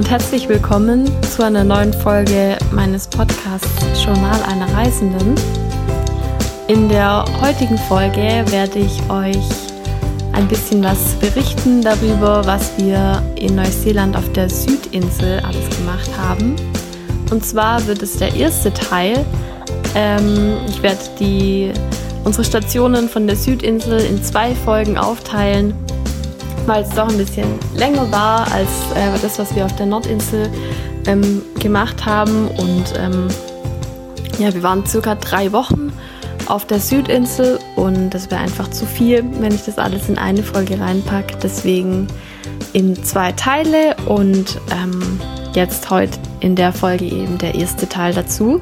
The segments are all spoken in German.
und herzlich willkommen zu einer neuen Folge meines Podcasts Journal einer Reisenden. In der heutigen Folge werde ich euch ein bisschen was berichten darüber, was wir in Neuseeland auf der Südinsel alles gemacht haben. Und zwar wird es der erste Teil. Ähm, ich werde die unsere Stationen von der Südinsel in zwei Folgen aufteilen, weil es doch ein bisschen länger war als äh, das, was wir auf der Nordinsel ähm, gemacht haben. Und ähm, ja, wir waren circa drei Wochen auf der Südinsel und das wäre einfach zu viel, wenn ich das alles in eine Folge reinpacke. Deswegen in zwei Teile und ähm, jetzt heute in der Folge eben der erste Teil dazu.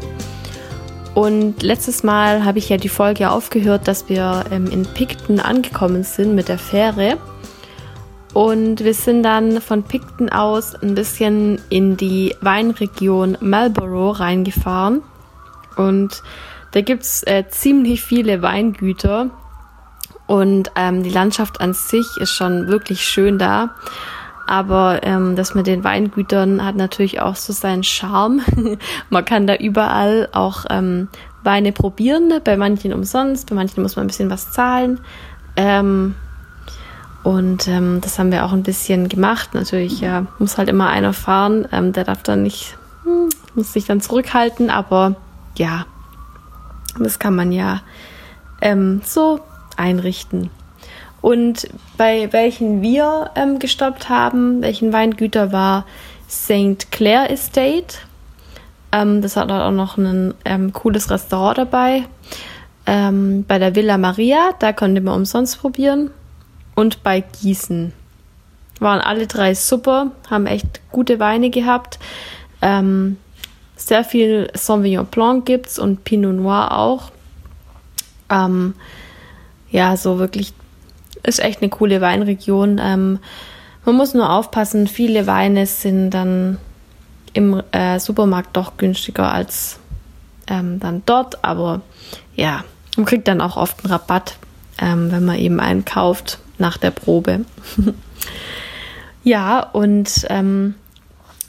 Und letztes Mal habe ich ja die Folge aufgehört, dass wir ähm, in Picton angekommen sind mit der Fähre. Und wir sind dann von Picton aus ein bisschen in die Weinregion Marlborough reingefahren. Und da gibt es äh, ziemlich viele Weingüter. Und ähm, die Landschaft an sich ist schon wirklich schön da. Aber ähm, das mit den Weingütern hat natürlich auch so seinen Charme. man kann da überall auch ähm, Weine probieren, bei manchen umsonst, bei manchen muss man ein bisschen was zahlen. Ähm, und ähm, das haben wir auch ein bisschen gemacht. Natürlich ja, muss halt immer einer fahren, ähm, der darf dann nicht, hm, muss sich dann zurückhalten, aber ja, das kann man ja ähm, so einrichten. Und bei welchen wir ähm, gestoppt haben, welchen Weingüter war St. Clair Estate. Ähm, das hat auch noch ein ähm, cooles Restaurant dabei. Ähm, bei der Villa Maria, da konnte man umsonst probieren. Und bei Gießen. Waren alle drei super, haben echt gute Weine gehabt. Ähm, sehr viel Sauvignon Blanc gibt's und Pinot Noir auch. Ähm, ja, so wirklich ist echt eine coole Weinregion. Ähm, man muss nur aufpassen, viele Weine sind dann im äh, Supermarkt doch günstiger als ähm, dann dort, aber ja, man kriegt dann auch oft einen Rabatt, ähm, wenn man eben einen kauft nach der Probe. ja, und ähm,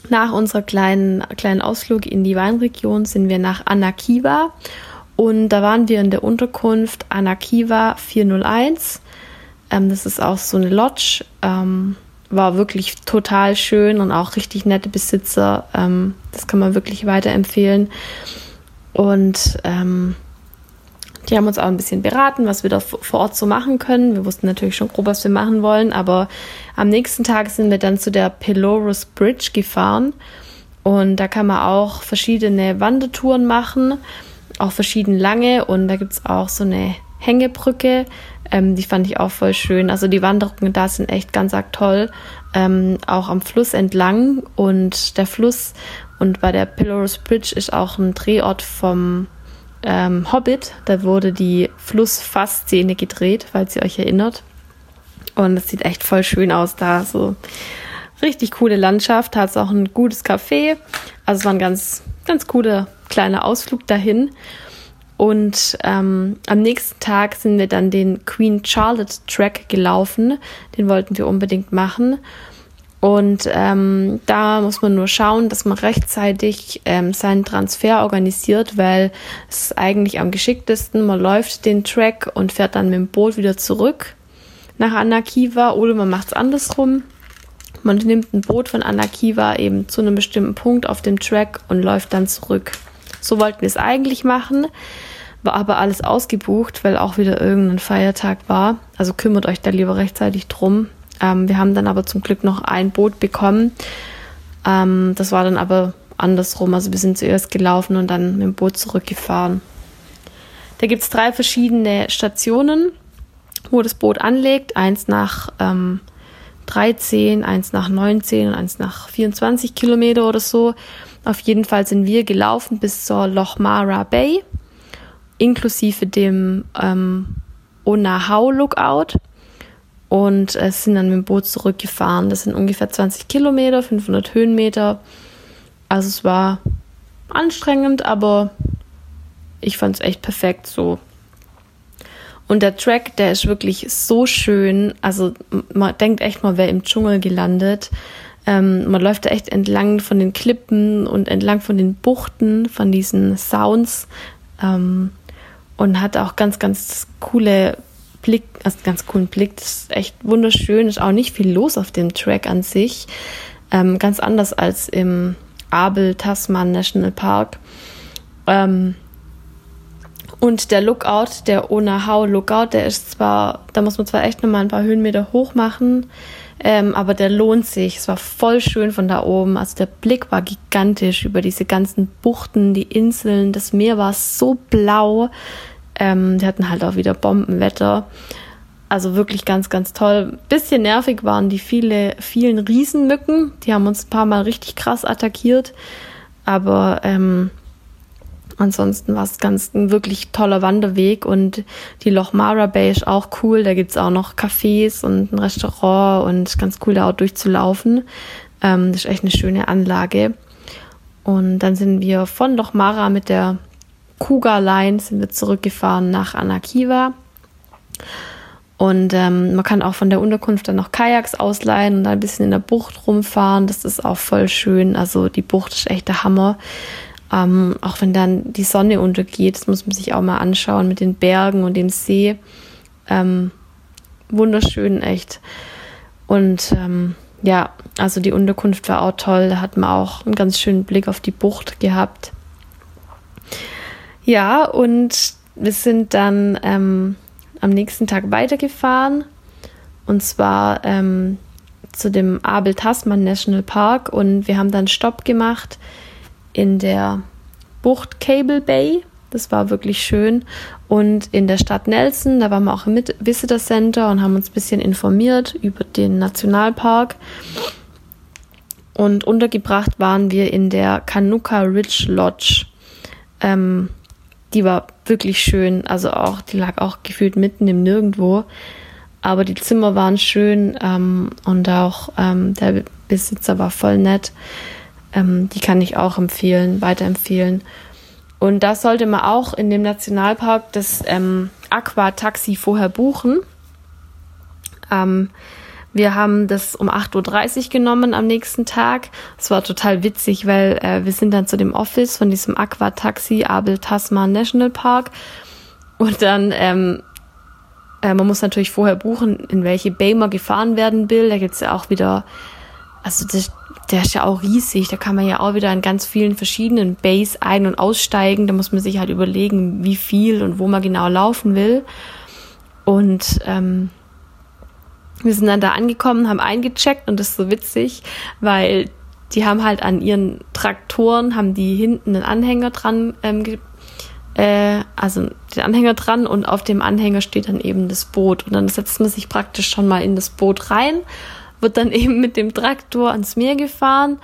nach unserer kleinen, kleinen Ausflug in die Weinregion sind wir nach Anakiva und da waren wir in der Unterkunft Anakiva 401 ähm, das ist auch so eine Lodge. Ähm, war wirklich total schön und auch richtig nette Besitzer. Ähm, das kann man wirklich weiterempfehlen. Und ähm, die haben uns auch ein bisschen beraten, was wir da vor Ort so machen können. Wir wussten natürlich schon grob, was wir machen wollen, aber am nächsten Tag sind wir dann zu der Pelorus Bridge gefahren. Und da kann man auch verschiedene Wandertouren machen, auch verschieden lange. Und da gibt es auch so eine Hängebrücke. Ähm, die fand ich auch voll schön. Also die Wanderungen da sind echt ganz arg toll. Ähm, auch am Fluss entlang und der Fluss und bei der Pillars Bridge ist auch ein Drehort vom ähm, Hobbit. Da wurde die Flussfassszene gedreht, falls ihr euch erinnert. Und es sieht echt voll schön aus da. So richtig coole Landschaft. Hat es auch ein gutes Café. Also es war ein ganz, ganz cooler kleiner Ausflug dahin. Und ähm, am nächsten Tag sind wir dann den Queen Charlotte Track gelaufen. Den wollten wir unbedingt machen. Und ähm, da muss man nur schauen, dass man rechtzeitig ähm, seinen Transfer organisiert, weil es ist eigentlich am geschicktesten. Man läuft den Track und fährt dann mit dem Boot wieder zurück nach Anakiva oder man macht es andersrum. Man nimmt ein Boot von Anakiva eben zu einem bestimmten Punkt auf dem Track und läuft dann zurück. So wollten wir es eigentlich machen war aber alles ausgebucht, weil auch wieder irgendein Feiertag war. Also kümmert euch da lieber rechtzeitig drum. Ähm, wir haben dann aber zum Glück noch ein Boot bekommen. Ähm, das war dann aber andersrum. Also wir sind zuerst gelaufen und dann mit dem Boot zurückgefahren. Da gibt es drei verschiedene Stationen, wo das Boot anlegt. Eins nach ähm, 13, eins nach 19 und eins nach 24 Kilometer oder so. Auf jeden Fall sind wir gelaufen bis zur Lochmara Bay inklusive dem ähm, Onahau Lookout und äh, sind dann mit dem Boot zurückgefahren. Das sind ungefähr 20 Kilometer, 500 Höhenmeter. Also es war anstrengend, aber ich fand es echt perfekt so. Und der Track, der ist wirklich so schön. Also man denkt echt, man wäre im Dschungel gelandet. Ähm, man läuft da echt entlang von den Klippen und entlang von den Buchten, von diesen Sounds. Ähm, und hat auch ganz, ganz coole Blick, also ganz coolen Blick. Das ist echt wunderschön. Ist auch nicht viel los auf dem Track an sich. Ähm, ganz anders als im Abel Tasman National Park. Ähm, und der Lookout, der Onahau Lookout, der ist zwar, da muss man zwar echt nochmal ein paar Höhenmeter hoch machen, ähm, aber der lohnt sich. Es war voll schön von da oben. Also der Blick war gigantisch über diese ganzen Buchten, die Inseln. Das Meer war so blau. Ähm, die hatten halt auch wieder Bombenwetter. Also wirklich ganz, ganz toll. Bisschen nervig waren die viele, vielen Riesenmücken. Die haben uns ein paar Mal richtig krass attackiert. Aber ähm, Ansonsten war es ganz ein wirklich toller Wanderweg und die Loch Mara Bay ist auch cool. Da gibt's auch noch Cafés und ein Restaurant und ganz cool da auch durchzulaufen. Ähm, das ist echt eine schöne Anlage. Und dann sind wir von Loch Mara mit der Kuga Line sind wir zurückgefahren nach Anakiva. Und ähm, man kann auch von der Unterkunft dann noch Kajaks ausleihen und dann ein bisschen in der Bucht rumfahren. Das ist auch voll schön. Also die Bucht ist echt der Hammer. Ähm, auch wenn dann die Sonne untergeht, das muss man sich auch mal anschauen mit den Bergen und dem See. Ähm, wunderschön, echt. Und ähm, ja, also die Unterkunft war auch toll. Da hat man auch einen ganz schönen Blick auf die Bucht gehabt. Ja, und wir sind dann ähm, am nächsten Tag weitergefahren. Und zwar ähm, zu dem Abel Tasman National Park. Und wir haben dann Stopp gemacht in der Bucht Cable Bay. Das war wirklich schön. Und in der Stadt Nelson, da waren wir auch im Visitor Center und haben uns ein bisschen informiert über den Nationalpark. Und untergebracht waren wir in der Kanuka Ridge Lodge. Ähm, die war wirklich schön. Also auch, die lag auch gefühlt mitten im Nirgendwo. Aber die Zimmer waren schön ähm, und auch ähm, der Besitzer war voll nett. Ähm, die kann ich auch empfehlen, weiterempfehlen. Und da sollte man auch in dem Nationalpark das ähm, Aqua-Taxi vorher buchen. Ähm, wir haben das um 8.30 Uhr genommen am nächsten Tag. Es war total witzig, weil äh, wir sind dann zu dem Office von diesem Aqua-Taxi Abel Tasman National Park. Und dann, ähm, äh, man muss natürlich vorher buchen, in welche Bay man gefahren werden will. Da gibt's ja auch wieder, also das, der ist ja auch riesig. Da kann man ja auch wieder an ganz vielen verschiedenen Bays ein- und aussteigen. Da muss man sich halt überlegen, wie viel und wo man genau laufen will. Und ähm, wir sind dann da angekommen, haben eingecheckt und das ist so witzig, weil die haben halt an ihren Traktoren, haben die hinten einen Anhänger dran, ähm, äh, also den Anhänger dran und auf dem Anhänger steht dann eben das Boot. Und dann setzt man sich praktisch schon mal in das Boot rein wird dann eben mit dem Traktor ans Meer gefahren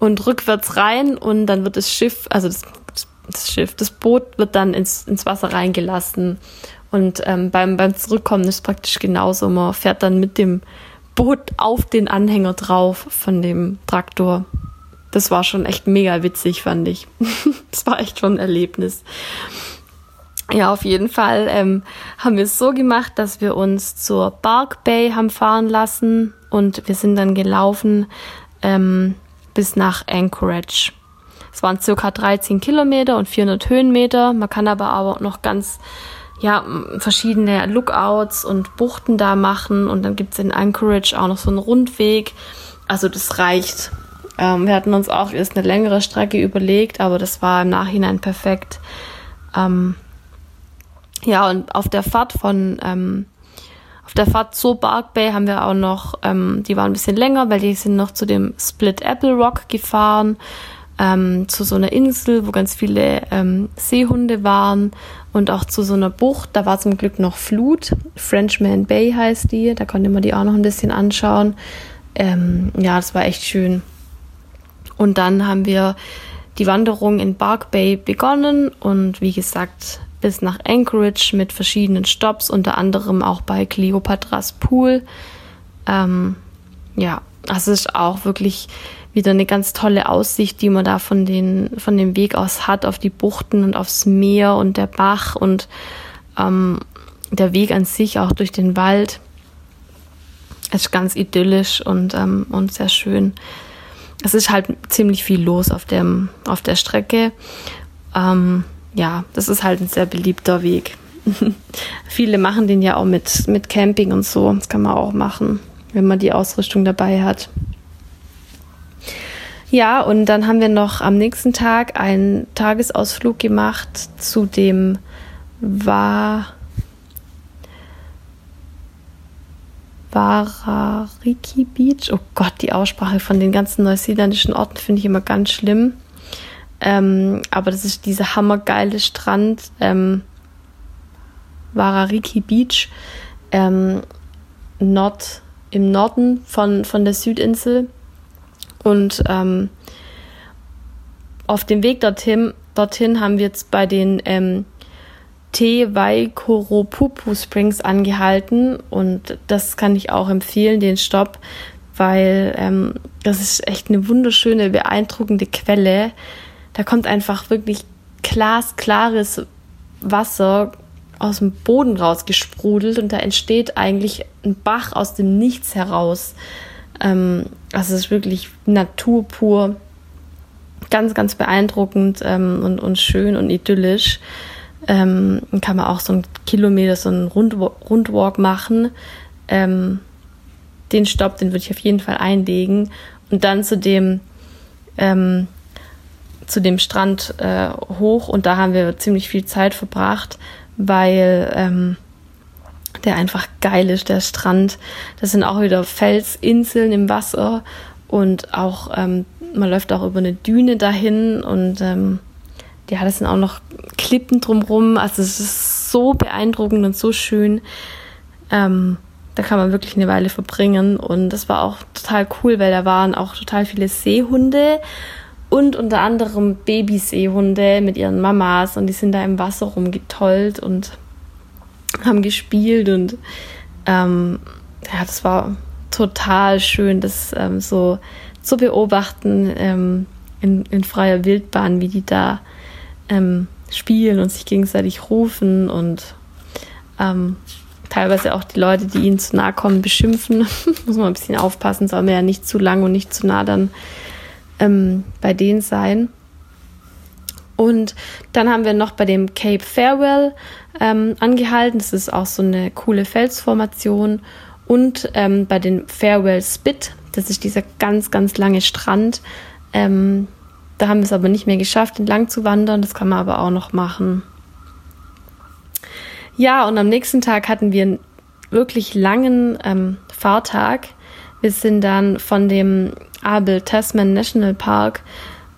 und rückwärts rein und dann wird das Schiff, also das, das Schiff, das Boot wird dann ins, ins Wasser reingelassen. Und ähm, beim, beim Zurückkommen ist praktisch genauso. Man fährt dann mit dem Boot auf den Anhänger drauf von dem Traktor. Das war schon echt mega witzig, fand ich. das war echt schon ein Erlebnis. Ja, auf jeden Fall ähm, haben wir es so gemacht, dass wir uns zur Bark Bay haben fahren lassen und wir sind dann gelaufen ähm, bis nach Anchorage. Es waren circa 13 Kilometer und 400 Höhenmeter. Man kann aber auch noch ganz ja, verschiedene Lookouts und Buchten da machen und dann gibt's in Anchorage auch noch so einen Rundweg. Also das reicht. Ähm, wir hatten uns auch erst eine längere Strecke überlegt, aber das war im Nachhinein perfekt. Ähm, ja, und auf der Fahrt von ähm, auf der Fahrt zur Bark Bay haben wir auch noch, ähm, die waren ein bisschen länger, weil die sind noch zu dem Split Apple Rock gefahren, ähm, zu so einer Insel, wo ganz viele ähm, Seehunde waren und auch zu so einer Bucht. Da war zum Glück noch Flut. Frenchman Bay heißt die. Da konnte man die auch noch ein bisschen anschauen. Ähm, ja, das war echt schön. Und dann haben wir die Wanderung in Bark Bay begonnen und wie gesagt, bis nach Anchorage mit verschiedenen Stops, unter anderem auch bei Cleopatras Pool. Ähm, ja, es ist auch wirklich wieder eine ganz tolle Aussicht, die man da von, den, von dem Weg aus hat auf die Buchten und aufs Meer und der Bach und ähm, der Weg an sich auch durch den Wald ist ganz idyllisch und, ähm, und sehr schön. Es ist halt ziemlich viel los auf, dem, auf der Strecke. Ähm, ja, das ist halt ein sehr beliebter Weg. Viele machen den ja auch mit, mit Camping und so. Das kann man auch machen, wenn man die Ausrüstung dabei hat. Ja, und dann haben wir noch am nächsten Tag einen Tagesausflug gemacht zu dem war Warariki Beach. Oh Gott, die Aussprache von den ganzen neuseeländischen Orten finde ich immer ganz schlimm. Ähm, aber das ist dieser hammergeile Strand. Ähm, Warariki Beach. Ähm, Nord, Im Norden von, von der Südinsel. Und ähm, auf dem Weg dorthin, dorthin haben wir jetzt bei den ähm, Te Waikoropupu Springs angehalten und das kann ich auch empfehlen, den Stopp, weil ähm, das ist echt eine wunderschöne, beeindruckende Quelle. Da kommt einfach wirklich glasklares Wasser aus dem Boden rausgesprudelt und da entsteht eigentlich ein Bach aus dem Nichts heraus. Ähm, also es ist wirklich Natur pur. Ganz, ganz beeindruckend ähm, und, und schön und idyllisch. Ähm, kann man auch so einen Kilometer, so einen Rund Rundwalk machen. Ähm, den Stopp, den würde ich auf jeden Fall einlegen. Und dann zu dem, ähm, zu dem Strand äh, hoch. Und da haben wir ziemlich viel Zeit verbracht, weil ähm, der einfach geil ist, der Strand. Das sind auch wieder Felsinseln im Wasser und auch ähm, man läuft auch über eine Düne dahin und ähm, ja, das sind auch noch Klippen drumrum. Also es ist so beeindruckend und so schön. Ähm, da kann man wirklich eine Weile verbringen und das war auch total cool, weil da waren auch total viele Seehunde und unter anderem Babyseehunde mit ihren Mamas und die sind da im Wasser rumgetollt und haben gespielt und ähm, ja, das war total schön, das ähm, so zu beobachten ähm, in, in, freier Wildbahn, wie die da ähm, spielen und sich gegenseitig rufen und ähm, teilweise auch die Leute, die ihnen zu nahe kommen, beschimpfen. Muss man ein bisschen aufpassen, soll man ja nicht zu lang und nicht zu nah dann ähm, bei denen sein. Und dann haben wir noch bei dem Cape Farewell ähm, angehalten. Das ist auch so eine coole Felsformation. Und ähm, bei den Farewell Spit, das ist dieser ganz, ganz lange Strand. Ähm, da haben wir es aber nicht mehr geschafft, entlang zu wandern. Das kann man aber auch noch machen. Ja, und am nächsten Tag hatten wir einen wirklich langen ähm, Fahrtag. Wir sind dann von dem Abel Tasman National Park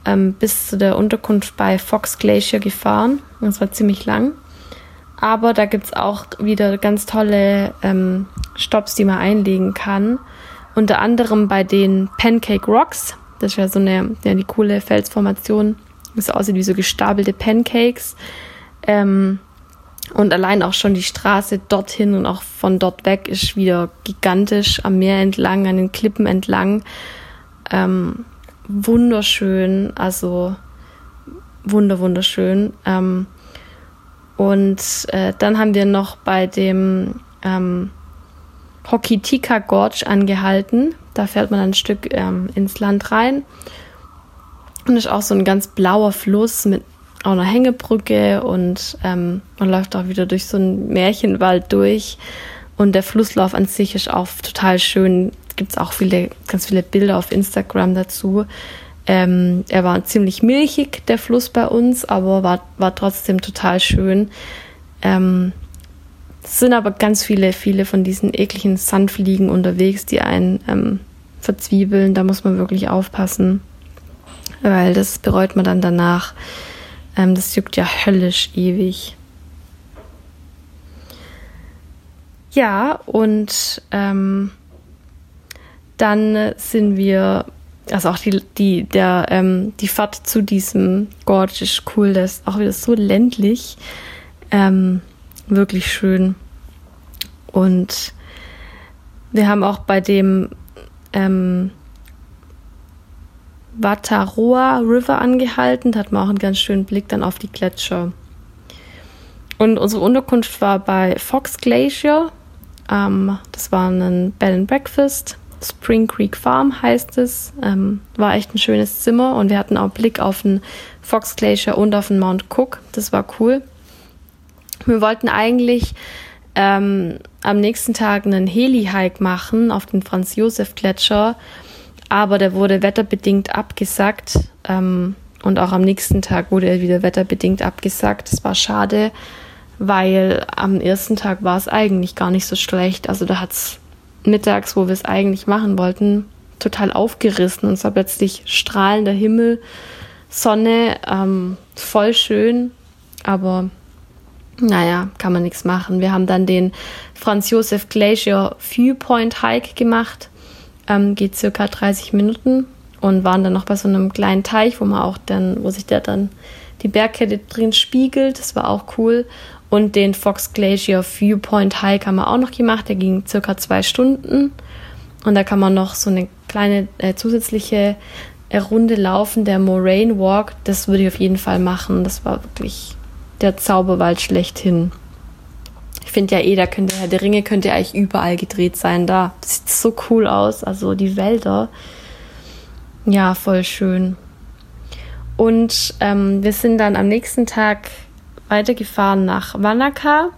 ähm, bis zu der Unterkunft bei Fox Glacier gefahren. Das war ziemlich lang. Aber da gibt es auch wieder ganz tolle ähm, Stops, die man einlegen kann. Unter anderem bei den Pancake Rocks. Das ja so eine, ja, die coole Felsformation. Das aussieht wie so gestapelte Pancakes. Ähm, und allein auch schon die Straße dorthin und auch von dort weg ist wieder gigantisch am Meer entlang, an den Klippen entlang. Ähm, wunderschön, also wunder, wunderschön. Ähm, und äh, dann haben wir noch bei dem ähm, Hokitika Gorge angehalten. Da fährt man ein Stück ähm, ins Land rein. Und ist auch so ein ganz blauer Fluss mit auch einer Hängebrücke und ähm, man läuft auch wieder durch so einen Märchenwald durch. Und der Flusslauf an sich ist auch total schön gibt es auch viele, ganz viele Bilder auf Instagram dazu. Ähm, er war ziemlich milchig, der Fluss bei uns, aber war, war trotzdem total schön. Ähm, es sind aber ganz viele, viele von diesen ekligen Sandfliegen unterwegs, die einen ähm, verzwiebeln. Da muss man wirklich aufpassen, weil das bereut man dann danach. Ähm, das juckt ja höllisch ewig. Ja, und ähm, dann sind wir, also auch die, die, der, ähm, die Fahrt zu diesem Gorge ist cool, das ist auch wieder so ländlich. Ähm, wirklich schön. Und wir haben auch bei dem ähm, Wataroa River angehalten. Da hat man auch einen ganz schönen Blick dann auf die Gletscher. Und unsere Unterkunft war bei Fox Glacier. Ähm, das war ein Bed and Breakfast. Spring Creek Farm heißt es. Ähm, war echt ein schönes Zimmer und wir hatten auch Blick auf den Fox Glacier und auf den Mount Cook. Das war cool. Wir wollten eigentlich ähm, am nächsten Tag einen Heli-Hike machen auf den Franz-Josef-Gletscher, aber der wurde wetterbedingt abgesagt. Ähm, und auch am nächsten Tag wurde er wieder wetterbedingt abgesagt. Das war schade, weil am ersten Tag war es eigentlich gar nicht so schlecht. Also da hat es mittags, wo wir es eigentlich machen wollten, total aufgerissen und es war plötzlich strahlender Himmel, Sonne, ähm, voll schön, aber naja, kann man nichts machen. Wir haben dann den Franz Josef Glacier Viewpoint Hike gemacht, ähm, geht circa 30 Minuten und waren dann noch bei so einem kleinen Teich, wo man auch dann, wo sich der dann die Bergkette drin spiegelt. Das war auch cool. Und den Fox Glacier Viewpoint Hike haben wir auch noch gemacht. Der ging circa zwei Stunden. Und da kann man noch so eine kleine äh, zusätzliche äh, Runde laufen, der Moraine Walk. Das würde ich auf jeden Fall machen. Das war wirklich der Zauberwald schlechthin. Ich finde ja eh, da könnte Herr der Ringe könnte eigentlich überall gedreht sein. Da sieht so cool aus. Also die Wälder. Ja, voll schön. Und ähm, wir sind dann am nächsten Tag weitergefahren nach Wanaka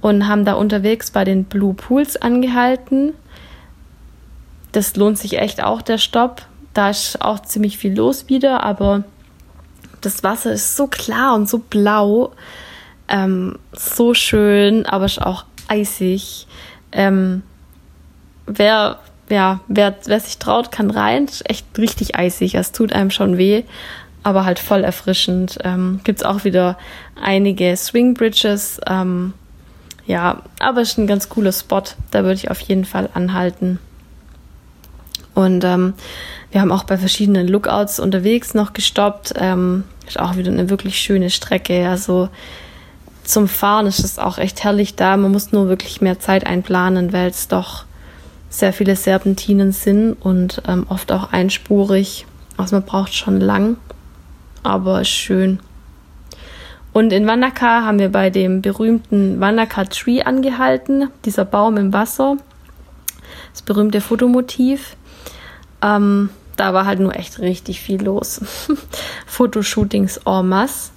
und haben da unterwegs bei den Blue Pools angehalten. Das lohnt sich echt auch, der Stopp. Da ist auch ziemlich viel los wieder, aber das Wasser ist so klar und so blau. Ähm, so schön, aber ist auch eisig. Ähm, wer, ja, wer, wer sich traut, kann rein. Ist echt richtig eisig. Es tut einem schon weh aber halt voll erfrischend. Ähm, Gibt es auch wieder einige Swing Bridges. Ähm, ja, aber ist ein ganz cooler Spot. Da würde ich auf jeden Fall anhalten. Und ähm, wir haben auch bei verschiedenen Lookouts unterwegs noch gestoppt. Ähm, ist auch wieder eine wirklich schöne Strecke. Also zum Fahren ist es auch echt herrlich da. Man muss nur wirklich mehr Zeit einplanen, weil es doch sehr viele Serpentinen sind und ähm, oft auch einspurig. Also man braucht schon lang aber schön. Und in Wanaka haben wir bei dem berühmten Wanaka Tree angehalten, dieser Baum im Wasser, das berühmte Fotomotiv. Ähm, da war halt nur echt richtig viel los. Fotoshootings en masse.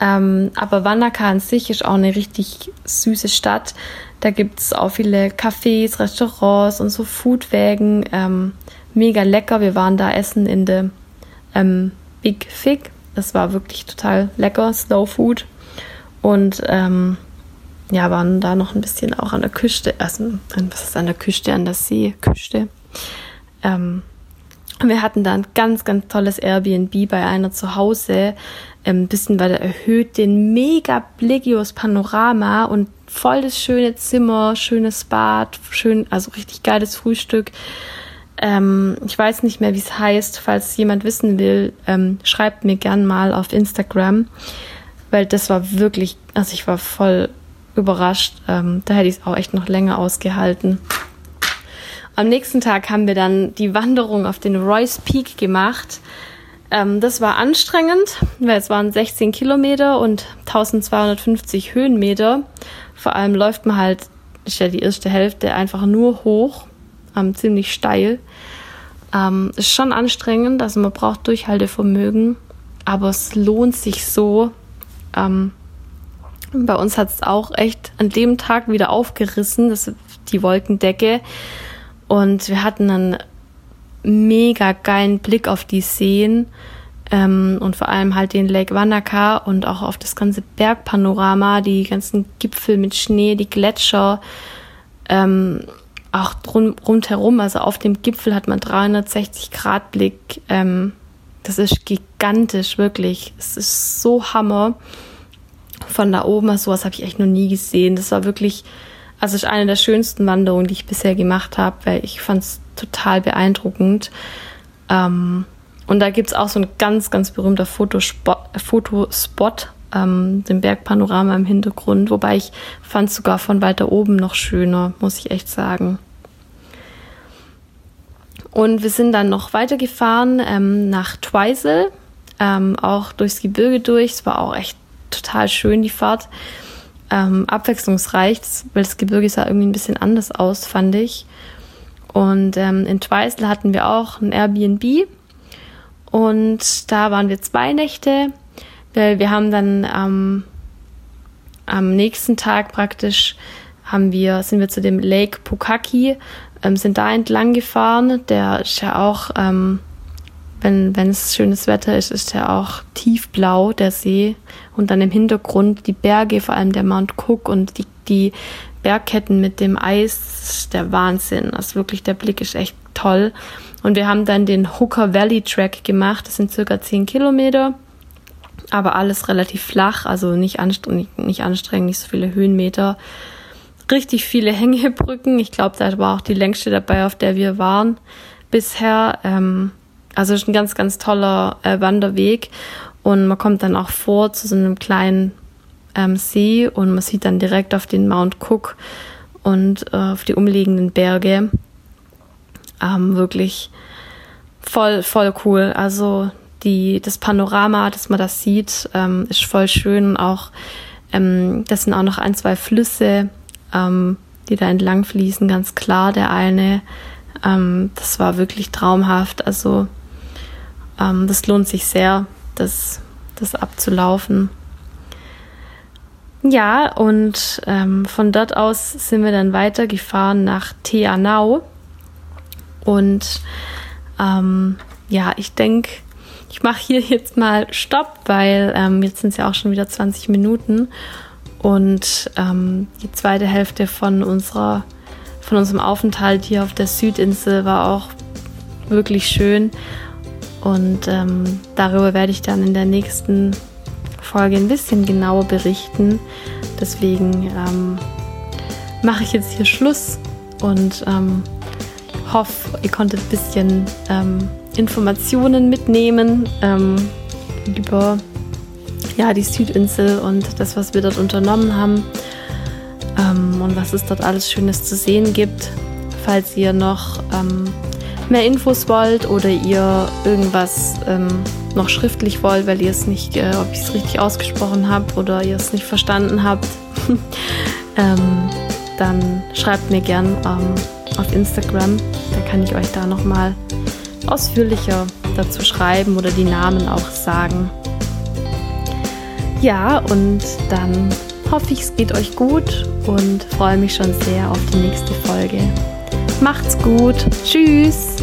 Ähm, aber Wanaka an sich ist auch eine richtig süße Stadt. Da gibt es auch viele Cafés, Restaurants und so Foodwägen. Ähm, mega lecker. Wir waren da essen in der ähm, Big Fig. Es war wirklich total lecker, Slow Food. Und ähm, ja, waren da noch ein bisschen auch an der Küste, also was ist an der Küste, an der Seeküste. Ähm, wir hatten da ein ganz, ganz tolles Airbnb bei einer zu Hause, ein ähm, bisschen weiter erhöht, den mega übers Panorama und voll das schöne Zimmer, schönes Bad, schön, also richtig geiles Frühstück. Ähm, ich weiß nicht mehr, wie es heißt. Falls jemand wissen will, ähm, schreibt mir gern mal auf Instagram, weil das war wirklich, also ich war voll überrascht. Ähm, da hätte ich es auch echt noch länger ausgehalten. Am nächsten Tag haben wir dann die Wanderung auf den Royce Peak gemacht. Ähm, das war anstrengend, weil es waren 16 Kilometer und 1250 Höhenmeter. Vor allem läuft man halt, ist ja die erste Hälfte, einfach nur hoch ähm, ziemlich steil. Ähm, ist schon anstrengend, also man braucht Durchhaltevermögen, aber es lohnt sich so. Ähm, bei uns hat es auch echt an dem Tag wieder aufgerissen, das, die Wolkendecke. Und wir hatten einen mega geilen Blick auf die Seen ähm, und vor allem halt den Lake Wanaka und auch auf das ganze Bergpanorama, die ganzen Gipfel mit Schnee, die Gletscher. Ähm, auch drum, rundherum, also auf dem Gipfel hat man 360 Grad Blick. Ähm, das ist gigantisch, wirklich. Es ist so Hammer. Von da oben, also sowas habe ich echt noch nie gesehen. Das war wirklich, also ist eine der schönsten Wanderungen, die ich bisher gemacht habe, weil ich fand es total beeindruckend. Ähm, und da gibt's auch so ein ganz, ganz berühmter Fotospot, Fotospot ähm, dem Bergpanorama im Hintergrund, wobei ich fand es sogar von weiter oben noch schöner, muss ich echt sagen. Und wir sind dann noch weitergefahren ähm, nach Twisel, ähm, auch durchs Gebirge durch. Es war auch echt total schön, die Fahrt. ähm, abwechslungsreich, weil das Gebirge sah irgendwie ein bisschen anders aus, fand ich. Und ähm, in Twizel hatten wir auch ein Airbnb und da waren wir zwei Nächte, weil wir haben dann ähm, am nächsten Tag praktisch haben wir, sind wir zu dem Lake Pukaki, ähm, sind da entlang gefahren. Der ist ja auch, ähm, wenn, wenn es schönes Wetter ist, ist der auch tiefblau, der See. Und dann im Hintergrund die Berge, vor allem der Mount Cook und die, die Bergketten mit dem Eis, der Wahnsinn. Also wirklich, der Blick ist echt toll. Und wir haben dann den Hooker Valley Track gemacht. Das sind circa 10 Kilometer, aber alles relativ flach, also nicht anstrengend, nicht, anstrengend, nicht so viele Höhenmeter. Richtig viele Hängebrücken. Ich glaube, da war auch die längste dabei, auf der wir waren bisher. Ähm, also ist ein ganz, ganz toller äh, Wanderweg. Und man kommt dann auch vor zu so einem kleinen ähm, See und man sieht dann direkt auf den Mount Cook und äh, auf die umliegenden Berge. Ähm, wirklich voll, voll cool. Also die, das Panorama, dass man das sieht, ähm, ist voll schön. Auch ähm, das sind auch noch ein, zwei Flüsse, ähm, die da entlang fließen, ganz klar. Der eine, ähm, das war wirklich traumhaft. Also ähm, das lohnt sich sehr, das, das abzulaufen. Ja, und ähm, von dort aus sind wir dann weitergefahren nach Teanau. Und ja, ich denke, ich mache hier jetzt mal Stopp, weil ähm, jetzt sind es ja auch schon wieder 20 Minuten. Und ähm, die zweite Hälfte von unserer von unserem Aufenthalt hier auf der Südinsel war auch wirklich schön. Und ähm, darüber werde ich dann in der nächsten Folge ein bisschen genauer berichten. Deswegen ähm, mache ich jetzt hier Schluss und ähm, hoffe, ihr konntet ein bisschen ähm, Informationen mitnehmen ähm, über ja, die Südinsel und das, was wir dort unternommen haben ähm, und was es dort alles Schönes zu sehen gibt. Falls ihr noch ähm, mehr Infos wollt oder ihr irgendwas ähm, noch schriftlich wollt, weil ihr es nicht, äh, ob ich es richtig ausgesprochen habe oder ihr es nicht verstanden habt, ähm, dann schreibt mir gern ähm, auf Instagram. Da kann ich euch da nochmal ausführlicher dazu schreiben oder die Namen auch sagen. Ja, und dann hoffe ich, es geht euch gut und freue mich schon sehr auf die nächste Folge. Macht's gut. Tschüss.